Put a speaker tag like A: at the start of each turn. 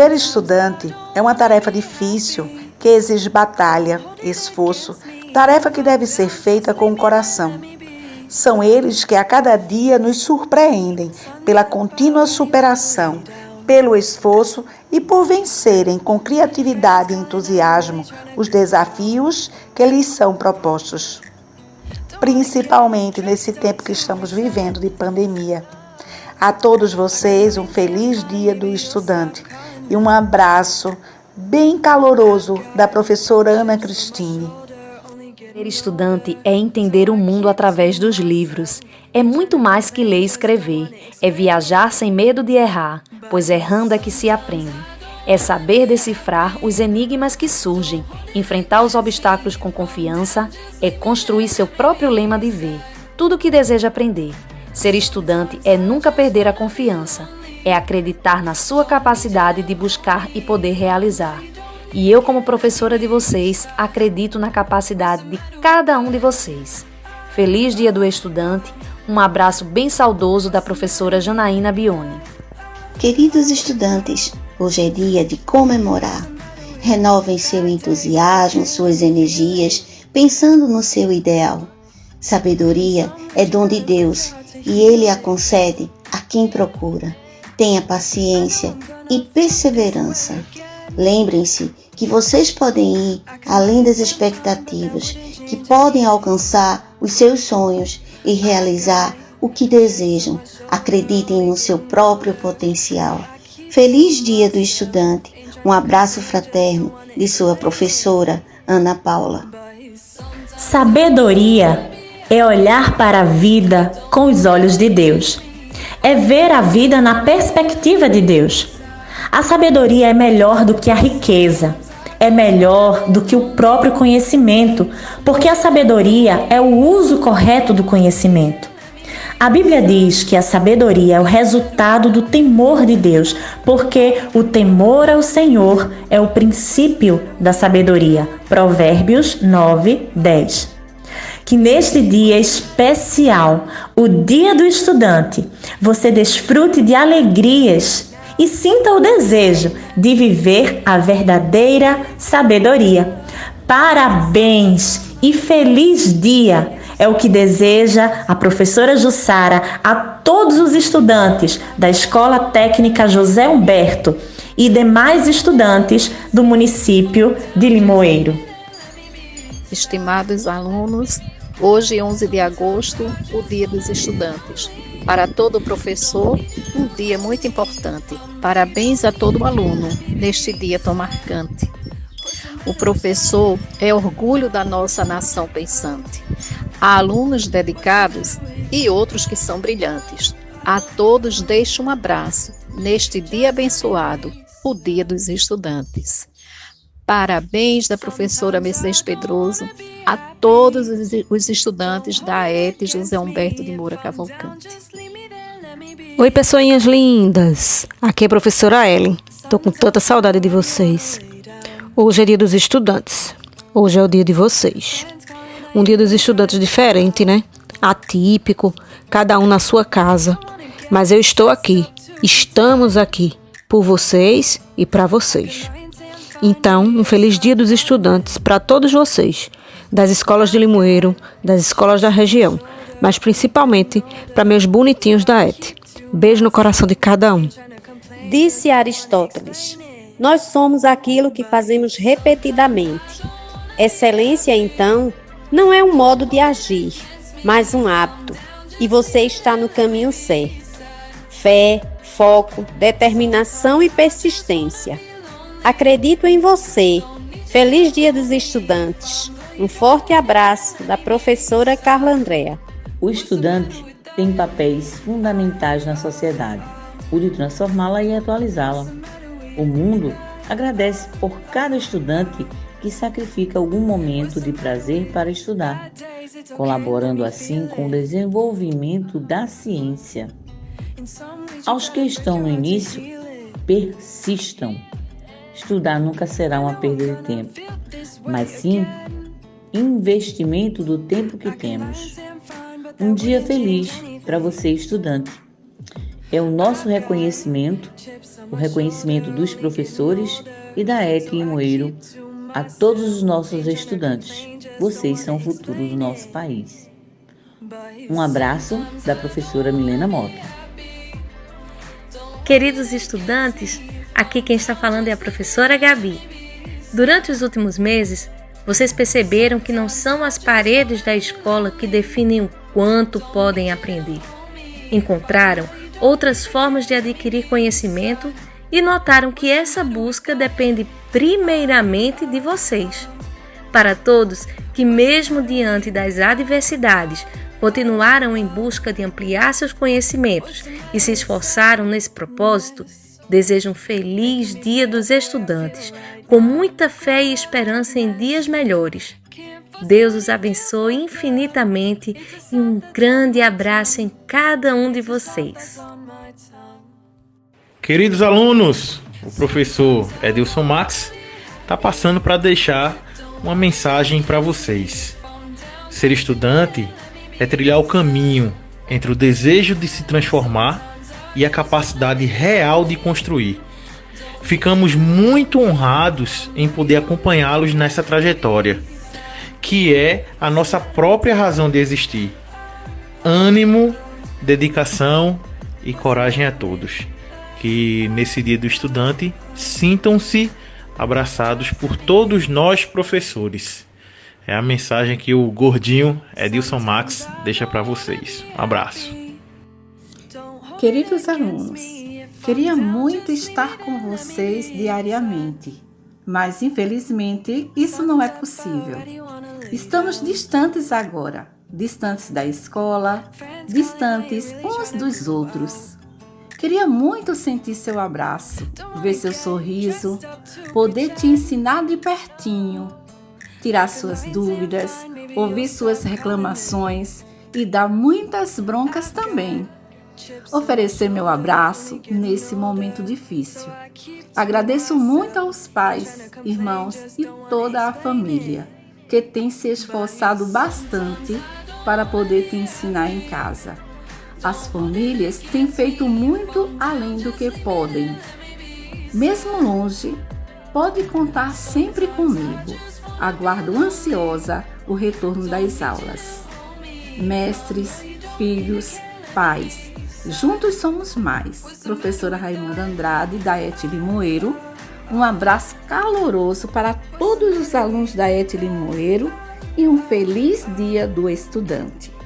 A: Ser estudante é uma tarefa difícil que exige batalha, esforço, tarefa que deve ser feita com o coração. São eles que a cada dia nos surpreendem pela contínua superação, pelo esforço e por vencerem com criatividade e entusiasmo os desafios que lhes são propostos. Principalmente nesse tempo que estamos vivendo de pandemia. A todos vocês, um feliz dia do estudante e um abraço bem caloroso da professora Ana Cristine.
B: Ser estudante é entender o mundo através dos livros. É muito mais que ler e escrever. É viajar sem medo de errar, pois errando é que se aprende. É saber decifrar os enigmas que surgem, enfrentar os obstáculos com confiança, é construir seu próprio lema de ver. Tudo o que deseja aprender. Ser estudante é nunca perder a confiança, é acreditar na sua capacidade de buscar e poder realizar. E eu, como professora de vocês, acredito na capacidade de cada um de vocês. Feliz Dia do Estudante, um abraço bem saudoso da professora Janaína Bione.
C: Queridos estudantes, hoje é dia de comemorar. Renovem seu entusiasmo, suas energias, pensando no seu ideal. Sabedoria é dom de Deus e Ele a concede a quem procura. Tenha paciência e perseverança. Lembrem-se que vocês podem ir além das expectativas, que podem alcançar os seus sonhos e realizar o que desejam. Acreditem no seu próprio potencial. Feliz Dia do Estudante. Um abraço fraterno de sua professora Ana Paula.
D: Sabedoria é olhar para a vida com os olhos de Deus. É ver a vida na perspectiva de Deus. A sabedoria é melhor do que a riqueza, é melhor do que o próprio conhecimento, porque a sabedoria é o uso correto do conhecimento. A Bíblia diz que a sabedoria é o resultado do temor de Deus, porque o temor ao Senhor é o princípio da sabedoria. Provérbios 9, 10 que neste dia especial, o Dia do Estudante, você desfrute de alegrias e sinta o desejo de viver a verdadeira sabedoria. Parabéns e feliz dia! É o que deseja a professora Jussara a todos os estudantes da Escola Técnica José Humberto e demais estudantes do município de Limoeiro.
E: Estimados alunos, Hoje, 11 de agosto, o Dia dos Estudantes. Para todo professor, um dia muito importante. Parabéns a todo aluno neste dia tão marcante. O professor é orgulho da nossa nação pensante. Há alunos dedicados e outros que são brilhantes. A todos deixo um abraço neste dia abençoado, o Dia dos Estudantes. Parabéns da professora Mercedes Pedroso a todos os estudantes da ET José Humberto de Moura Cavalcante.
F: Oi, pessoinhas lindas! Aqui é a professora Ellen. Tô com tanta saudade de vocês. Hoje é dia dos estudantes. Hoje é o dia de vocês. Um dia dos estudantes diferente, né? Atípico, cada um na sua casa. Mas eu estou aqui, estamos aqui, por vocês e para vocês. Então, um feliz dia dos estudantes para todos vocês, das escolas de Limoeiro, das escolas da região, mas principalmente para meus bonitinhos da ET. Beijo no coração de cada um.
G: Disse Aristóteles: Nós somos aquilo que fazemos repetidamente. Excelência, então, não é um modo de agir, mas um hábito, e você está no caminho certo. Fé, foco, determinação e persistência Acredito em você. Feliz Dia dos Estudantes. Um forte abraço da professora Carla Andrea.
H: O estudante tem papéis fundamentais na sociedade, o de transformá-la e atualizá-la. O mundo agradece por cada estudante que sacrifica algum momento de prazer para estudar, colaborando assim com o desenvolvimento da ciência. Aos que estão no início, persistam Estudar nunca será uma perda de tempo, mas sim investimento do tempo que temos. Um dia feliz para você, estudante. É o nosso reconhecimento o reconhecimento dos professores e da ET Limoeiro a todos os nossos estudantes. Vocês são o futuro do nosso país. Um abraço da professora Milena Mota.
I: Queridos estudantes, aqui quem está falando é a professora Gabi. Durante os últimos meses, vocês perceberam que não são as paredes da escola que definem o quanto podem aprender. Encontraram outras formas de adquirir conhecimento e notaram que essa busca depende primeiramente de vocês. Para todos que, mesmo diante das adversidades, continuaram em busca de ampliar seus conhecimentos e se esforçaram nesse propósito, desejo um feliz Dia dos Estudantes, com muita fé e esperança em dias melhores. Deus os abençoe infinitamente e um grande abraço em cada um de vocês.
J: Queridos alunos, o professor Edilson Max está passando para deixar uma mensagem para vocês. Ser estudante é trilhar o caminho entre o desejo de se transformar e a capacidade real de construir. Ficamos muito honrados em poder acompanhá-los nessa trajetória, que é a nossa própria razão de existir. Ânimo, dedicação e coragem a todos. Que nesse dia do estudante sintam-se abraçados por todos nós professores. É a mensagem que o gordinho Edilson Max deixa para vocês. Um abraço.
A: Queridos alunos, queria muito estar com vocês diariamente, mas infelizmente isso não é possível. Estamos distantes agora, distantes da escola, distantes uns dos outros. Queria muito sentir seu abraço, ver seu sorriso, poder te ensinar de pertinho tirar suas dúvidas, ouvir suas reclamações e dar muitas broncas também. Oferecer meu abraço nesse momento difícil. Agradeço muito aos pais, irmãos e toda a família que tem se esforçado bastante para poder te ensinar em casa. As famílias têm feito muito além do que podem. Mesmo longe, pode contar sempre comigo aguardo ansiosa o retorno das aulas. Mestres, filhos, pais, juntos somos mais. Professora Raimunda Andrade, da ET Limoeiro. Um abraço caloroso para todos os alunos da ET Limoeiro e um feliz dia do estudante.